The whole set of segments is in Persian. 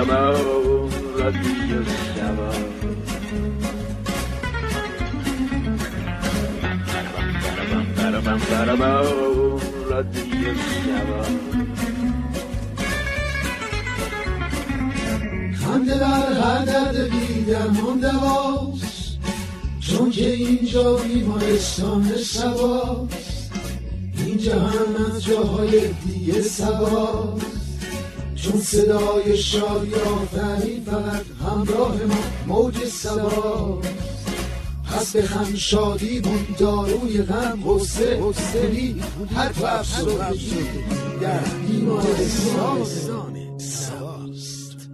رادیو سبا رادیو سبا خنده هر درد بیدم هم دواست چون که اینجا بیمارستان سباست اینجا هم از جاهای دیگه سباست چون صدای شادی آفرین فقط همراه ما موج سباست. پس به هم شادی بون داروی غم غصه حسنی حتی افسردگی. در بیمارستان سباست.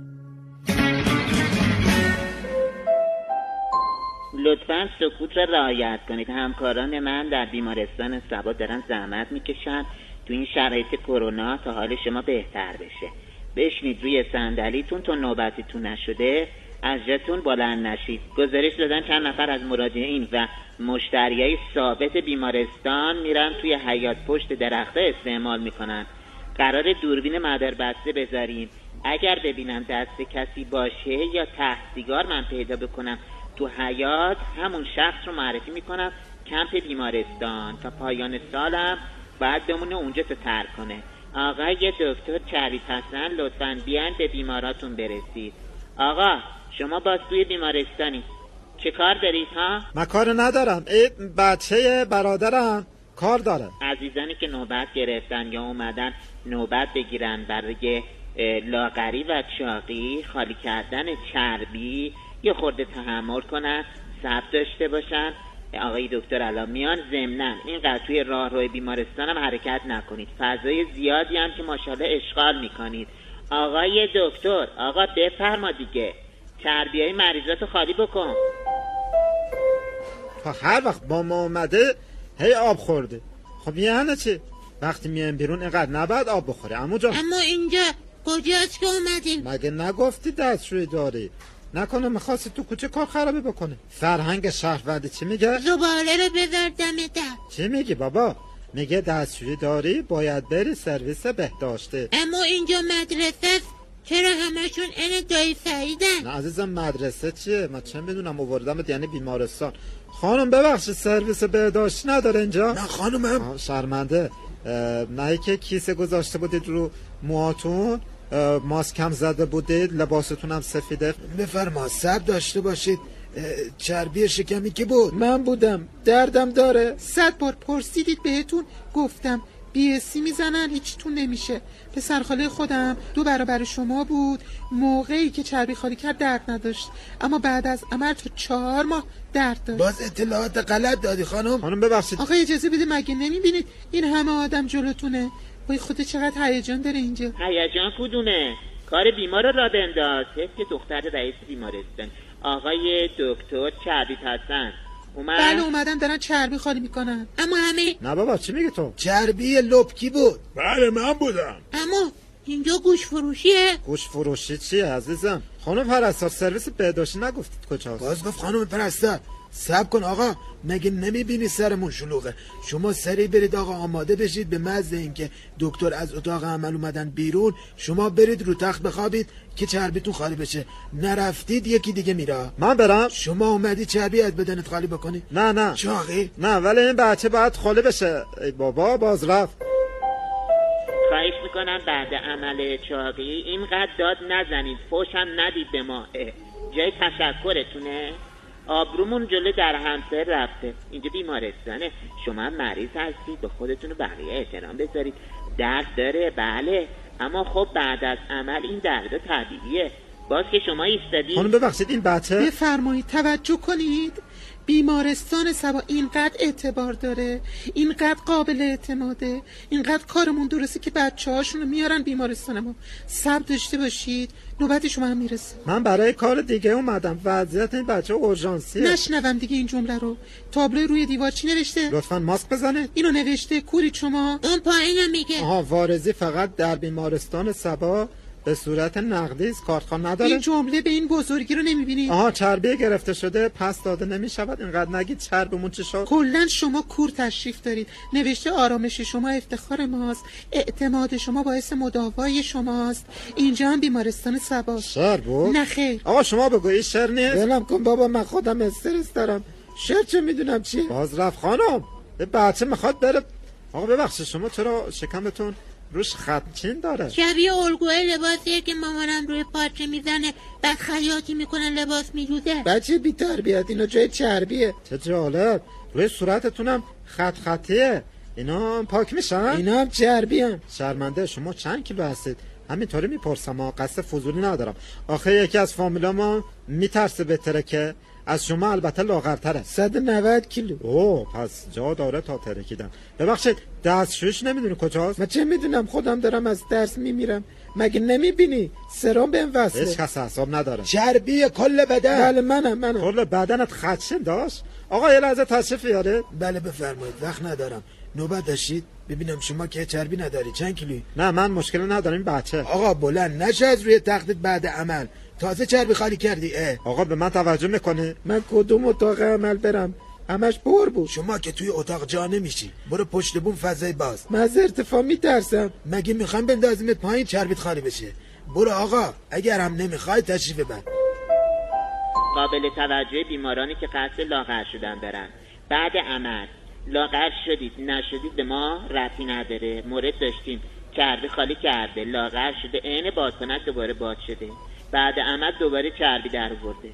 لطفا سکوت را رعایت کنید. همکاران من در بیمارستان سبا دارن زحمت می‌کشن. تو این شرایط کرونا تا حال شما بهتر بشه. بشنید روی صندلیتون تا نوبتیتون نشده از جاتون بلند نشید. گزارش دادن چند نفر از مراجعین و مشتریای ثابت بیمارستان میرن توی حیات پشت درخته استعمال می‌کنن. قرار دوربین مدار بسته بذاریم. اگر ببینم دست کسی باشه یا ته سیگار من پیدا بکنم تو حیات همون شخص رو معرفی می‌کنم. کمپ بیمارستان تا پایان سالم باید بمونه اونجا تا ترک کنه. آقای دکتر چری پسند لطفا بیان به بیماراتون برسید. آقا شما باز توی بیمارستانی. چه کار دارید ها؟ من کار ندارم. این بچه برادرم کار داره. عزیزانی که نوبت گرفتن یا اومدن نوبت بگیرن برای لاغری و چاقی خالی کردن چربی یه خورده تحمل کنن صبر داشته باشن. آقای دکتر الان میان ضمنا اینقدر توی راهروی بیمارستان هم حرکت نکنید. فضای زیادی هم که ماشاءالله اشغال می‌کنید. آقای دکتر آقا بفرما دیگه. چربی های مریضات خالی بکن. تا هر وقت با ما اومده هی آب خورده. خب یعنی چی. وقتی میایم بیرون اینقدر نباید آب بخوره. امو جان. اما اینجا کجاست که اومدیم؟ مگه نگفتی دستشوی داری؟ نکنه می‌خواستی تو کوچه کار خرابی بکنه. فرهنگ شهروندی چی میگه؟ زباله رو بذار دم در. چی میگی بابا؟ میگه دستشویی داری باید بری سرویس بهداشته. اما اینجا مدرسه است. چرا همشون این دایی سعیدن؟ نه عزیزم مدرسه چیه؟ من چه می‌دونم آوردم یعنی بیمارستان. خانم ببخشید سرویس بهداشتی نداره اینجا؟ نه خانومم آه، شرمنده. نه که کیسه گذاشته بودید رو موهاتون؟ اه، ماسک هم زده بودید لباستون هم سفیده. بفرما سب داشته باشید. چربی شکمی که بود؟ من بودم دردم داره. صد بار پرسیدید بهتون گفتم بیاسی می‌زنن هیچتون نمیشه. پسر خاله خودم دو برابر شما بود. موقعی که چربی خالی کرد درد نداشت. اما بعد از عمل تا چهار ماه درد داشت. باز اطلاعات غلط دادی خانم. خانم ببخشید. آقا اجازه بده مگه نمی‌بینید؟ این همه آدم جلوتونه. وای خدا چقدر هیجان داره اینجا. هیجان کدومه کار بیمار رو را بنداز. حس که دختر رئیس بیمارستان. آقای دکتر چربی پسند اومد. بله اومدن دارن چربی خالی می‌کنن. اما همه نه بابا چی میگی تو؟ چربی لپکی بود؟ بله من بودم. اما اینجا گوش فروشیه. گوش فروشی چیه عزیزم؟ خانم پرستار سرویس بهداشتی نگفتید کجاست؟ باز گفت خانم پرستار سب کن آقا مگه نمی‌بینی سرمون شلوغه؟ شما سریع برید آقا آماده بشید به مزد اینکه دکتر از اتاق عمل اومدن بیرون. شما برید رو تخت بخوابید که چربیتون خالی بشه. نرفتید یکی دیگه میره. من برم؟ شما اومدی چربی از بدنت خالی بکنی؟ نه نه. چاقی؟ نه ولی این بچه باید خاله بشه. ای بابا باز رفت. خواهش می‌کنم بعد عمل چاقی اینقدر داد نزنید. فوشم ندید به ما جای تشکرتونه؟ آبرومون جلو در همسر رفته. اینجا بیمارستانه. شما هم مریض هستید. به خودتون و بقیه احترام بذارید. درد داره. بله. اما خب بعد از عمل این درد طبیعیه. باز که شما ایستادید. خانم ببخشید این بچه بفرمایید. توجه کنید. بیمارستان سبا اینقدر اعتبار داره اینقدر قابل اعتماده اینقدر کارمون درسته که بچه هاشون رو میارن بیمارستان ما صبر داشته باشید نوبت شما هم می‌رسه. من برای کار دیگه اومدم. وضعیت این بچه اورژانسیه. نشنوم دیگه این جمله رو. تابلو روی دیوار چی نوشته؟ لطفا ماسک بزنه. اینو نوشته کوری شما. اون پایینو میگه. آها وارزی فقط در بیمارستان سبا به صورت نقدی است کارتخوان این نداره جمله به این بزرگی رو نمی‌بینید آها چربی گرفته شده پس داده نمی شود اینقدر نگید چربمون چی شد کلا شما کور تشریف دارید. نوشته آرامش شما افتخار ماست. اعتماد شما باعث مداوای شماست. اینجا هم بیمارستان سباست شعر بود؟ نه خیر. آقا شما بگو این شعر نیست؟ ولم کن بابا من خودم استرس دارم. شعر چه می‌دونم چیه باز رفت خانم یه بچه می‌خواد بره. آقا ببخشید شما چرا شکمتون؟ روش خطچین داره. شبیه الگوه لباسیه که مامانم روی پارچه می‌زنه بعد خیاطی می‌کنه لباس میجوده بچه بی تربیت اینا جای چربیه. چه جالب. روی صورتتونم خط خطیه. اینا پاک میشن؟ اینا هم چربی هم شرمنده شما چند کیلو هستید؟ همینطوری می‌پرسم ها قصد فضولی ندارم. آخه یکی از فامیلا ما میترسه بهتره که از شما البته لاغرتره. 190 کیلو. اوه پس جا داره تا ترکیدن. ببخشید دستشویش نمی‌دونی کجاست؟ من چه می‌دونم؟ خودم دارم از درس میمیرم. مگه نمی‌بینی؟ سرام بهم هیچ وصله کس حساب نداره. چربی کل بدن. بله منم منم. کل بدنت خدشین داشت. آقا یه لحظه تشریف بیاره بله بفرمایید. وقت ندارم. نوبت داشتید؟ ببینم شما که چربی نداری چند کیلویی؟ نه من مشکل ندارم این بچه. آقا بلند نشه از روی تختت بعد عمل. تازه چربی خالی کردی اه. آقا به من توجه می‌کنی؟ من کدوم اتاق عمل برم؟ همش پر بود. شما که توی اتاق جا نمیشی. برو پشت بوم فضای باز. من از ارتفاع میترسم. مگه می‌خوام بندازیمت پایین چربیت خالی بشه؟ برو آقا اگر هم نمی‌خوای تشریف ببر. قابل توجه بیمارانی که قصد لاغر شدن دارن بعد عمل. لاغر شدید نشدید به ما رفتی نداره. مورد داشتیم. چربی خالی کرده. لاغر شده. عین بادکنک دوباره باد شده. بعد عمل دوباره چربی در برده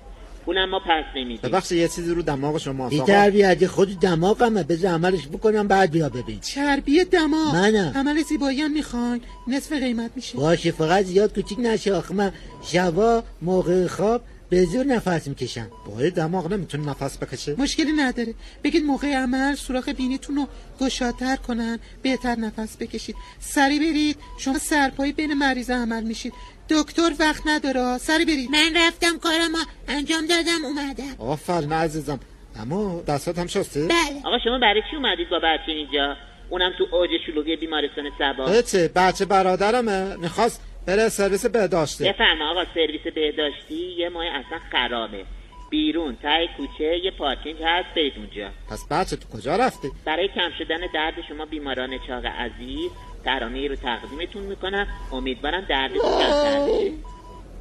اونم ما پس نمیدیم ببخشید یه چیزی رو دماغ شما بی تربیتی خود دماغمه بذار عملش بکنم بعد بیا ببین. چربی دماغ. منم. عمل زیبایی هم می‌خواین. نصف قیمت میشه. باشه فقط زیاد کوچیک نشه. آخه من شبا موقع خواب به زور نفس می‌کشم با دماغ نمی‌تونه نفس بکشه. مشکلی نداره. بگید موقع عمل سوراخ بینیتون رو گشادتر کنن. بهتر نفس بکشید. سری برید. شما سرپایی بین مریض عمل میشید. دکتر وقت نداره سری برید. من رفتم کارمو انجام دادم اومدم. آفرین عزیزم. اما دستات هم شستی؟ بله. آقا شما برای چی اومدید با بچه اینجا؟ اونم تو اوج شلوغی بیمارستان سبا. هیچی. بچه برادرمه. می‌خواست بره سرویس بهداشتی بفرما آقا سرویس بهداشتی یه ماه اصلا خرابه. بیرون تای کوچه یه پارکینگ هست برید اونجا. پس بچه تو کجا رفتی؟ برای کم شدن درد شما بیماران چاق عزیز ترانه رو تقدیمتون می‌کنم. امیدوارم دردتون کمتر بشه.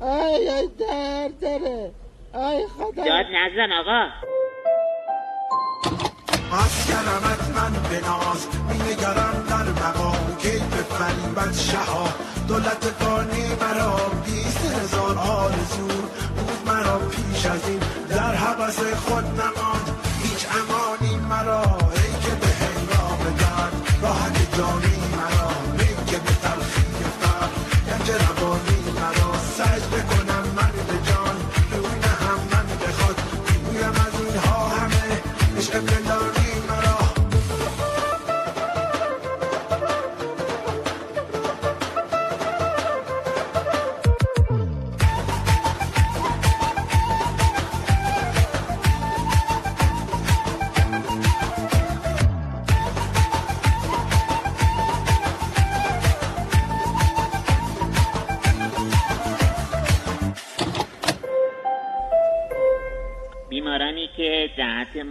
آی آی درد داره. آی خدا. داد نزن آقا. مسکنمت من به ناز. مینگرم در مقام کی به فریبت شها. دولت فانی مرا بیست هزار آرزو بود مرا پیش از این. در حبس خود نماند. هیچ امانی مرا. ای که به هنگام درد راحت جانی.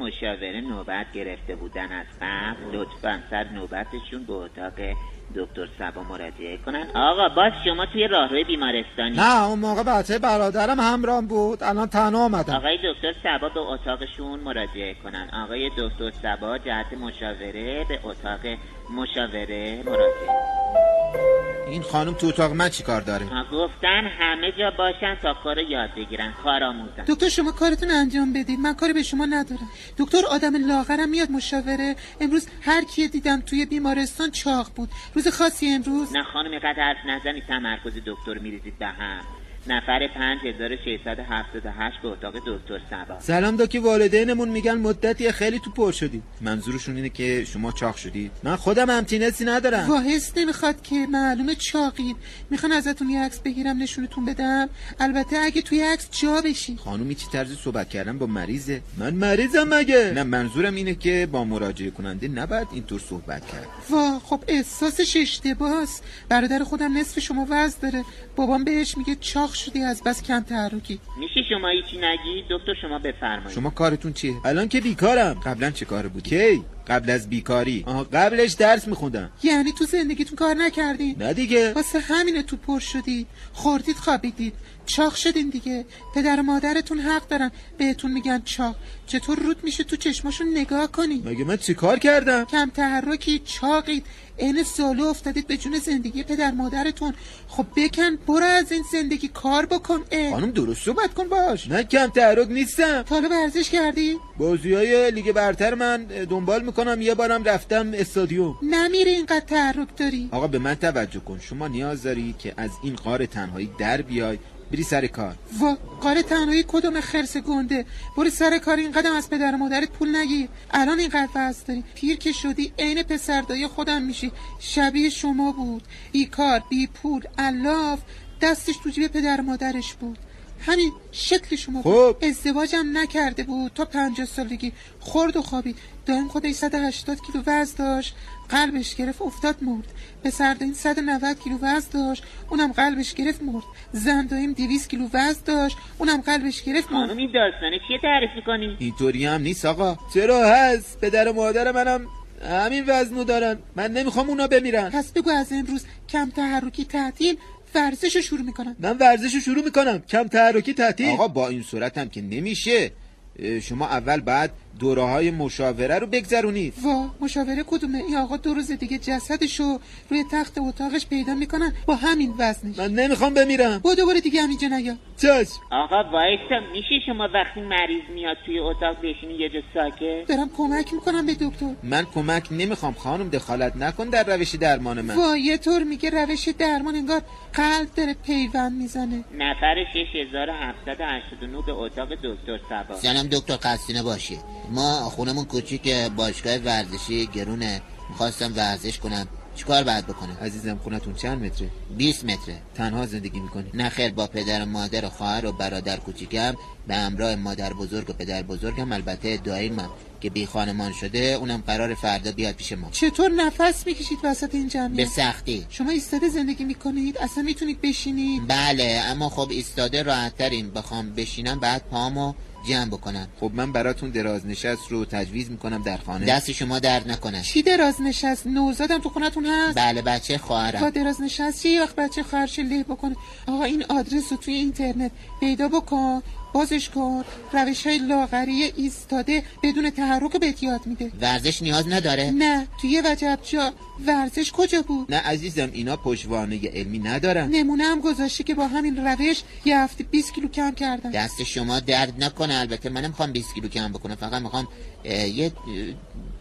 مشاوره نوبت گرفته بودن از قبل. لطفا سر نوبتشون به اتاق دکتر سبا مراجعه کنن. آقا باز شما توی راهروی بیمارستانی. نه اون موقع بچه برادرم همراه بود. الان تنها آمدم آقای دکتر سبا به اتاقشون مراجعه کنن. آقای دکتر سبا جهت مشاوره به اتاق مشاوره مراجعه. این خانم تو اتاق من چی کار داره؟ گفتن همه جا باشن تا کار یاد بگیرن کار آموزن دکتر شما کارتون انجام بدید من کاری به شما ندارم. دکتر آدم لاغرم میاد مشاوره. امروز هر کیه دیدم توی بیمارستان چاق بود. روز خاصی امروز؟ نه خانم اینقدر حرف نزنی تمرکز دکتر میریزید به هم. نفر 5678 به اتاق دکتر سبا سلام داکی والدینمون میگن مدتی خیلی تو پر شدید منظورشون اینه که شما چاق شدید. من خودم همتینسی ندارم. واحس نمی‌خواد که. معلومه چاقید می‌خوان ازتون یه عکس بگیرم نشونتون بدم. البته اگه توی عکس جا بشی خانومی چی طرز صحبت کردن با مریضه. من مریضم مگه؟ نه منظورم اینه که با مراجعه کننده نباید اینطور صحبت کرد. وا خب احساسش اشتباس. برادر خودم نصف شما وزن داره. بابام بهش میگه چاق شدی از بس کم تحرکی. میشه شما هیچی نگید؟ دکتر شما بفرمایید. شما کارتون چیه؟ الان که بیکارم. قبلا چه کار بود؟ کی؟ قبل از بیکاری. آها قبلش درس میخوندم. یعنی تو زندگیتون کار نکردین؟ نه دیگه. واسه همینه تو پر شدید خوردید خوابیدید. چاق شدین دیگه. پدر و مادرتون حق دارن. بهتون میگن چاق. چطور رود میشه تو چشماشون نگاه کنی مگه من چی کار کردم؟ کم تحرکی چاقید. عین سالو افتادید به جون زندگی پدر مادرتون. خب بکن برو از این زندگی کار بکن اه. خانم درست صحبت کن باش. من کم تحرک نیستم. حالا ورزش کردی؟ بازی های لیگ برتر من دنبال می‌کنم یه بارم رفتم استادیوم. نمیره اینقدر تحرک داری؟ آقا به من توجه کن. شما نیاز داری که از این قار تنهایی در بیای. بری سر کار. وا قاره تنهایی کدوم خرس گنده؟ برو سر کار این قدم از پدر و مادرت پول نگیر. الان اینقدر وزن داری. پیر که شدی عین پسردای خودم میشی. شبیه شما بود. بی کار بی پول الاف. دستش تو جیب پدر و مادرش بود. همین شکل شما بود خب. ازدواجم نکرده بود. تا پنجاه سالگی خورد و خوابید. دائم خودش 180 کیلو وزن داشت. قلبش گرفت افتاد مرد. پسر دایم 190 کیلو وزن داشت. اونم قلبش گرفت مرد. زن دایم 200 کیلو وزن داشت. اونم قلبش گرفت مرد. خانم این داستانه چیه تعریف می‌کنی؟ اینطوری هم نیست آقا. چرا هست؟ پدر و مادر منم همین وزنو دارن. من نمی‌خوام اونا بمیرن. پس بگو از امروز کم تحرکی تعطیل ورزش رو شروع می‌کنم من ورزش رو شروع می‌کنم. کم تحرکی تعطیل. آقا با این صورت هم که نمیشه. شما اول بعد دوره های مشاوره رو بگذرونید. وا مشاوره کدومه؟ این آقا دو روز دیگه جسدشو روی تخت اتاقش پیدا می‌کنن. با همین وزنش. من نمی‌خوام بمیرم. بودو برو دیگه همینجا نیا. چشم آقا وایسا میشه شما وقتی مریض میاد توی اتاق بشینی یه جا ساکت؟ دارم کمک می‌کنم به دکتر. من کمک نمی‌خوام خانم دخالت نکن در روش درمان من. وا یه طور میگه روش درمان انگار قلب داره پیوند می‌زنه. نفر 6789 به اتاق دکتر سبا سلام دکتر قصدینه باشه. ما خونمون کوچیک باشگاه ورزشی گرونه. می‌خواستم ورزش کنم. چیکار باید بکنم؟ عزیزم خونتون چند متره؟ 20 متره. تنها زندگی می‌کنی. نه خیر با پدر و مادر و خواهر و برادر کوچیکم. به همراه مادر بزرگ و پدر بزرگم البته دایمم. که بی خانمان شده اونم قرار فردا بیاد پیش ما. چطور نفس می‌کشید وسط این به جمعیت سختی. شما ایستاده زندگی می‌کنید؟ اصلا می‌تونید بشینید؟ بله اما خب ایستاده راحت تریم بخوام بشینم بعد پامو جمع بکنم. خب من براتون دراز نشست رو تجویز می‌کنم در خانه. دست شما درد نکنه. چی دراز نشست نوزادم تو خونتون هست؟ بله بچه با خواهرم دراز نشست یه وقت بچه خواهرش له بکنه آقا این آدرس رو توی اینترنت پیدا بکن. بازش کن. روش های لاغری ایستاده بدون تحرک بهت یاد میده. ورزش نیاز نداره. نه توی وجب جا. ورزش کجا بود؟ نه عزیزم اینا پشتوانه علمی ندارن. نمونه هم گذاشتی که با همین روش یه هفته 20 کیلو کم کردم دست شما درد نکنه البته من نمی‌خوام 20 کیلو کم بکنم. فقط می‌خوام یه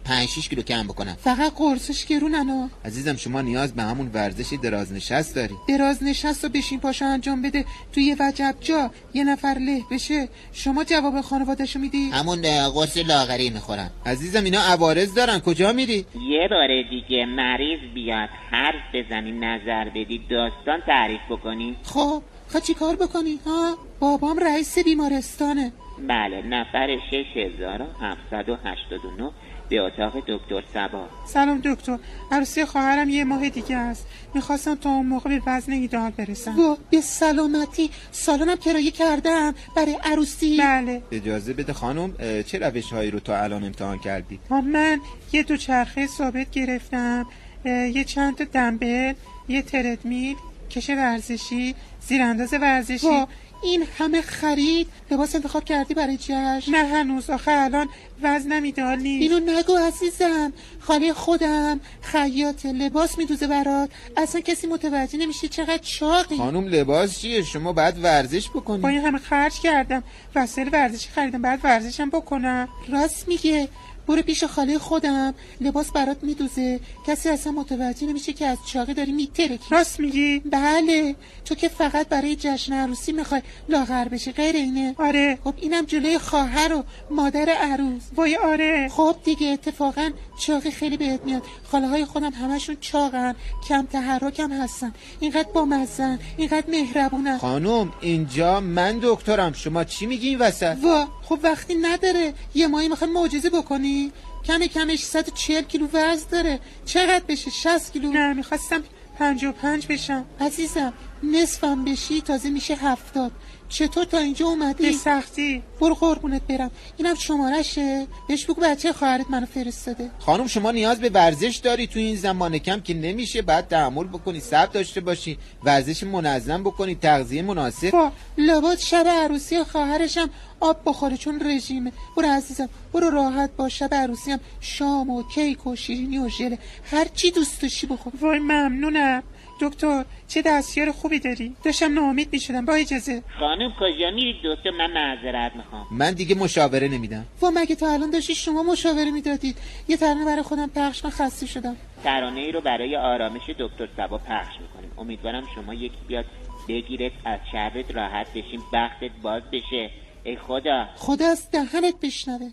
5 6 کیلو کم بکنم. فقط قرصش گرونن عزیزم شما نیاز به همون ورزش دراز نشست داری. دراز نشست و بشین پاشو انجام بده. توی یه وجب جا. یه نفر له بشه. شما جواب خانوادهشو میدی؟ همون قرص لاغری می‌خورم. عزیزم اینا عوارض دارن. کجا میری؟ یه بار دیگه مریض بیاد. حرف بزنی نظر بدی داستان تعریف بکنی. خب خب چی کار بکنی؟ ها؟ بابام رئیس بیمارستانه. بله نفر 6789 به اتاق دکتر سبا. سلام دکتر. عروسی خواهرم یه ماه دیگه است. می‌خواستم تا اون موقع به وزن ایدئال برسم. و به سلامتی. سالنم کرایه کردم برای عروسی. بله. اجازه بده خانم چه روش هایی رو تا الان امتحان کردی؟ ها، من یه دو چرخه ثابت گرفتم. یه چند تا دنبل یه تردمیل کش ورزشی زیرانداز ورزشی. این همه خرید لباس انتخاب کردی برای جشن نه هنوز آخه الان وزنم ایدال نیست. اینو نگو عزیزم. خاله خودم. خیاط لباس میدوزه برات. اصلا کسی متوجه نمیشه چقدر چاقی. خانم لباس چیه؟ شما باید ورزش بکنی. با این همه خرج کردم. وسایل ورزشی خریدم. بعد ورزشم بکنم. راست میگه. برو پیش خاله خودم. لباس برات میدوزه. کسی اصلا متوجه نمیشه که از چاقی داری میترکی. راست میگی؟ بله. تو که فقط برای جشن عروسی می‌خوای لاغر بشی غیر اینه. آره. خب اینم جلوی خواهر و مادر عروس. وای آره. خب دیگه اتفاقا چاقی خیلی بهت میاد. خاله های خودم همشون چاقن. کم تحرک هم هستن. اینقدر با مزن اینقدر مهربونن. خانم اینجا من دکترم. شما چی میگی این وسط؟ وا. خب وقتی نداره یه ماهی می‌خوای معجزه بکنی؟ کم کمش 140 کیلو وزن داره. چقدر بشه؟ 60 کیلو؟ نه می‌خواستم پنج و پنج بشم. عزیزم نصفم بشی تازه میشه هفتاد. چطور تا اینجا به اومدی؟ سختی. برو قربونت برم. اینم شمارشه بهش بگو بچه خواهرت منو فرستاده. خانم شما نیاز به ورزش داری تو این زمان کم که نمیشه بعد تحمل بکنی صبر داشته باشی ورزش منظم بکنی تغذیه مناسب. با لابد شب عروسی خواهرشم آب بخوره چون رژیمه برو عزیزم برو راحت با شب عروسی هم شام و کیک و شیرینی و ژله. هر چی دوست داشتی بخور. وای ممنونم. دکتر چه دستیار خوبی داری؟ داشتم ناامید می‌شدم با اجازه. خانم کجا میرید دکتر من معذرت می‌خوام. من دیگه مشاوره نمیدم. و مگه تا الان داشتی شما مشاوره می‌دادید؟ یه ترانه برای خودم پخش من خسته شدم. ترانه ای رو برای آرامش دکتر سبا پخش می‌کنیم. امیدوارم شما یکی بیاد بگیرت از شرت راحت بشیم بختت باز بشه. ای خدا. خدا از دهنت بشنوه.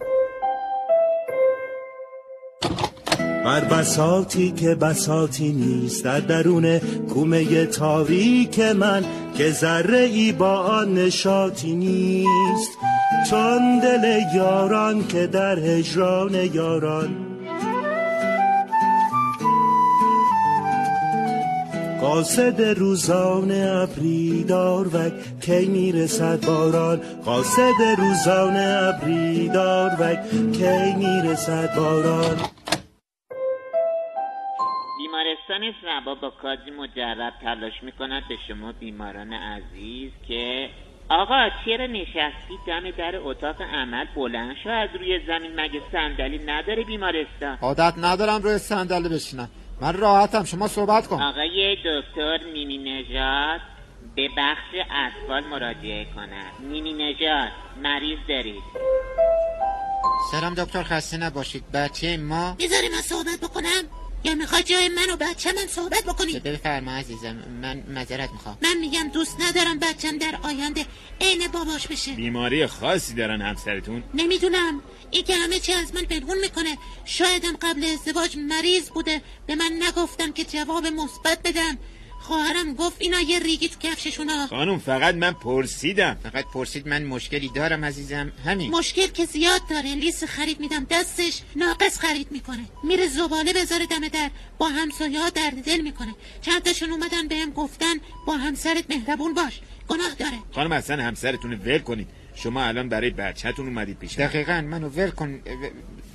بر بساتی که بساتی نیست در درون کومه تاریک من که ذره ای با آن نشاطی نیست. چون دل یاران که در هجران یاران. قاصد روزان ابری داروک کی می‌رسد باران؟ قاصد روزان ابری داروک کی می‌رسد باران؟ بیمارستان سبا با کادی مجرب تلاش می‌کند به شما بیماران عزیز که آقا چرا نشستی؟ دم در اتاق عمل بلند شو از روی زمین مگه صندلی نداره بیمارستان؟ عادت ندارم روی صندلی بشینم. من راحتم شما صحبت کن. آقای دکتر مینی نژاد به بخش اطفال مراجعه کنند مینی نژاد مریض دارید؟ سلام دکتر خسته نباشید. بچه ما می‌ذاری من صحبت بکنم. یا می‌خوای جای من و بچه من صحبت بکنی؟ بفرما عزیزم من معذرت می‌خوام. من میگم دوست ندارم بچم در آینده عین باباش بشه. بیماری خاصی دارن همسرتون؟ نمی‌دونم. این که همه چی از من پنهون می‌کنه. شایدم قبل ازدواج مریض بوده. به من نگفتم که جواب مثبت بدم خواهرم گفت اینا یه ریگی تو کفششونا خانم فقط من پرسیدم. فقط پرسید من مشکلی دارم عزیزم. همین. مشکل که زیاد داره. لیست خرید میدم. دستش ناقص خرید می‌کنه. میره زباله بذاره دم در. با همسایه ها درد دل می‌کنه. چند تاشون اومدن بهم گفتن با همسرت مهربون باش. گناه داره. خانم اصلا همسرتون رو ول کنید. شما الان برای بچهتون اومدید پیش من. دقیقا منو ول کن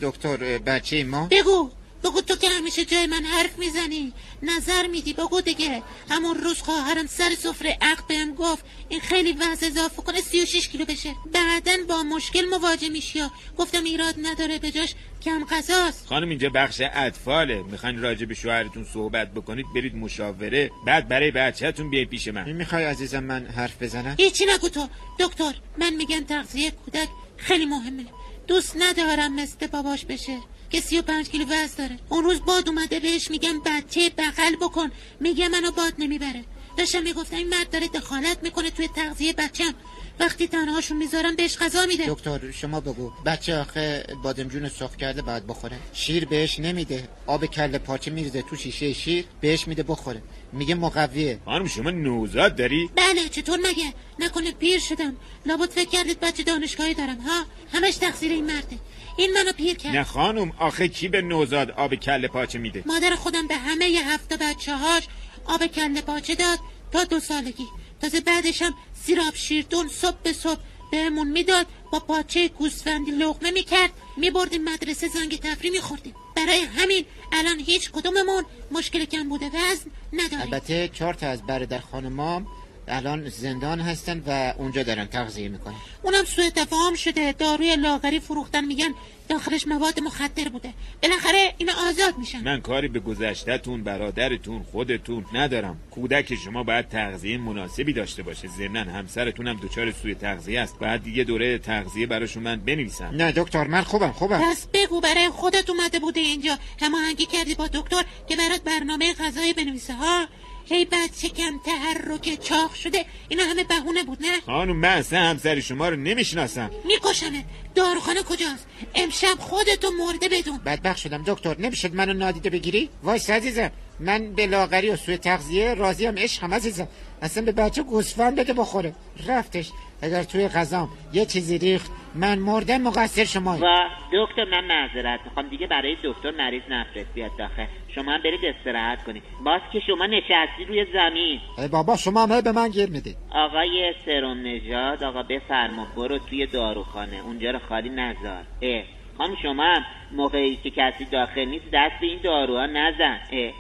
دکتر بچه ما. بگو. بگو تو که همیشه جای من حرف می‌زنی. نظر میدی. بگو دیگه. همون روز خواهرم سر سفره عقد بهم گفت این خیلی وزن اضافه کنه 36 کیلو بشه. بعدا با مشکل مواجه میشی یا گفتم ایراد نداره به جاش. کم غذاست. خانم اینجا بخش اطفاله. می‌خواین راجع به شوهرتون صحبت بکنید برید مشاوره. بعد برای بچهتون بیاید پیش من. می‌خوای عزیزم من حرف بزنم؟ هیچی نگو تو. دکتر من میگم تغذیه کودک خیلی مهمه. دوست ندارم مثل باباش بشه. که سی و پنج کیلو وزن داره. اون روز باد اومده بهش میگم بچه بغل بکن. میگه منو باد نمی‌بره. داشتم می‌گفتم این مرد داره دخالت می‌کنه توی تغذیه بچم وقتی تنهاشون می‌ذارم بهش غذا میده. دکتر شما بگو. بچه آخه بادمجون سرخ کرده باید بخوره. شیر بهش نمیده. آب کله پاچه میریزه تو شیشه شیر بهش میده بخوره. میگه مقویه. خانم شما نوزاد داری؟ بله چطور مگه؟ نکنه پیر شدم. لابد فکر کردید بچه دانشگاهی دارم ها؟ همش تقصیر این مرده. این منو پیر کرد. نه خانم آخه کی به نوزاد آب کله پاچه میده؟ مادر خودم به همه ی هفته بچه هاش آب کله پاچه داد تا دو سالگی. تازه بعدش هم سیراب شیردون صبح به صبح بهمون می‌داد با پاچه گوسفندی لغمه می‌کرد. میبردیم مدرسه زنگ تفریح میخوردیم. برای همین الان هیچ کدوممون مشکل کم بوده وزن نداریم. البته چهار تا از برادر خانمام الان زندان هستن و اونجا دارن تغذیه می‌کنن. اونم سوء تفاهم شده. داروی لاغری فروختن میگن داخلش مواد مخدر بوده. بالاخره اینا آزاد میشن. من کاری به گذشتهتون برادرتون خودتون ندارم. کودک شما باید تغذیه مناسبی داشته باشه. ضمن همسرتون هم دچار سوی تغذیه است. باید دیگه دوره تغذیه براشون من بنویسم. نه دکتر من خوبم خوبم. پس بگو برای خودت اومده بوده اینجا. هماهنگی کردی با دکتر که برات برنامه غذایی بنویسه ها؟ هی بچه کم تحرک چاق شده اینا همه بهونه بود نه؟ خانم من اصلا همسر شما رو نمی‌شناسم. میکشنت داروخانه کجاست؟ امشب خودتو مرده بدون. بدبخت شدم دکتر. نمی‌شد منو نادیده بگیری؟ وایس عزیزم من به لاغری و سوی تغذیه راضیم عشقم عزیزم. اصلا به بچه گوسفند بده بخوره. رفتش. اگر توی غذام یه چیزی ریخت من مردم مقصر شما و دکتر من معذرت می‌خوام. دیگه برای دکتر مریض نفرست بیاد داخل. شما هم برید استراحت کنید. باز که شما نشستی روی زمین. ای بابا شما هم به من گیر می‌دید آقای سرم نژاد آقا بفرما برو توی داروخانه. اونجا رو خالی نذار. اه. خانم شما هم موقعی که کسی داخل نیست دست به این داروها نزن. اه.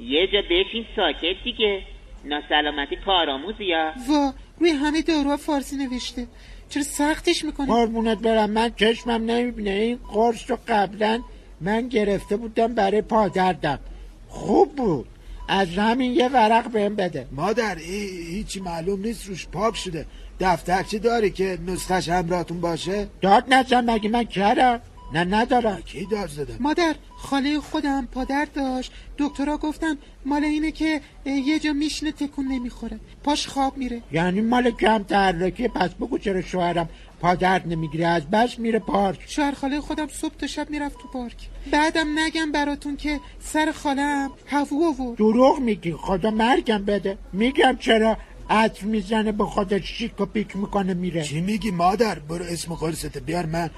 یه جا بشین ساکت دیگه. ناسلامتی کارآموزی یا؟ وا روی همه داروها فارسی نوشته. چرا سختش می‌کنه قربونت برم. من چشمم نمی‌بینه. این قرص رو قبلا من گرفته بودم برای پادردم. خوب بود. از همین یه ورق بهم بده. مادر ای هیچی معلوم نیست. روش پاک شده. دفترچه داری که نسخش همراهتون باشه؟ داد نزن مگه من کردم؟ نه ندارم. کی دار زدم مادر خاله خودم پادر داشت. دکترها گفتن مال اینه که یه جا میشینه تکون نمی‌خوره. پاش خواب میره. یعنی مال کم تحرکی پس بگو چرا شوهرم پادرد نمی‌گیره از بس میره پارک. شوهر خاله خودم صبح تا شب می‌رفت تو پارک. بعدم نگم براتون که سر خالم هوا و دروغ میگی. خدا مرگم بده. میگم چرا عطر می‌زنه به خودش شیک و پیک می‌کنه میره. چی میگی مادر؟ برو اسم قرصت بیار من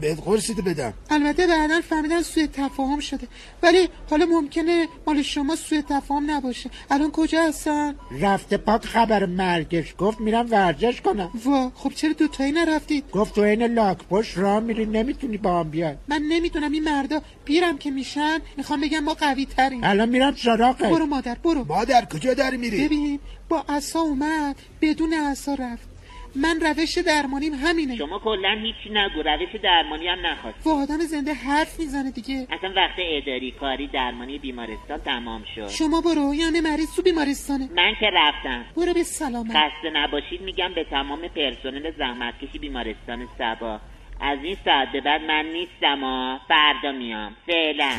بهت قرصت بدم. البته بعدا فهمیدن سوء تفاهم شده. ولی حالا ممکنه مال شما سوء تفاهم نباشه. الان کجا هستن؟ رفته پاک خبر مرگش. گفت میرم ورزش کنم. وا خب چرا دوتایی نرفتید؟ گفت تو این لاک پشت راه میری نمی‌تونی با هم بیای. من نمی‌دونم این مردا پیرم که میشن. می‌خوام بگم ما قوی تریم الان میرم سراغت برو مادر برو. مادر کجا داری میری؟ ببین با عصا اومد بدون عصا رفت. من روش درمانیم همینه. شما کلا هیچی نگو روش درمانی هم نخواست و آدم زنده حرف می‌زنه دیگه. اصلا وقت اداری کاری درمانی بیمارستان تمام شد. شما برو یعنی مریض تو بیمارستانه. من که رفتم. برو به سلامت. خسته نباشید میگم به تمام پرسنل زحمتکشی بیمارستان سبا. از این ساعت به بعد من نیستم فردا میام. فعلا.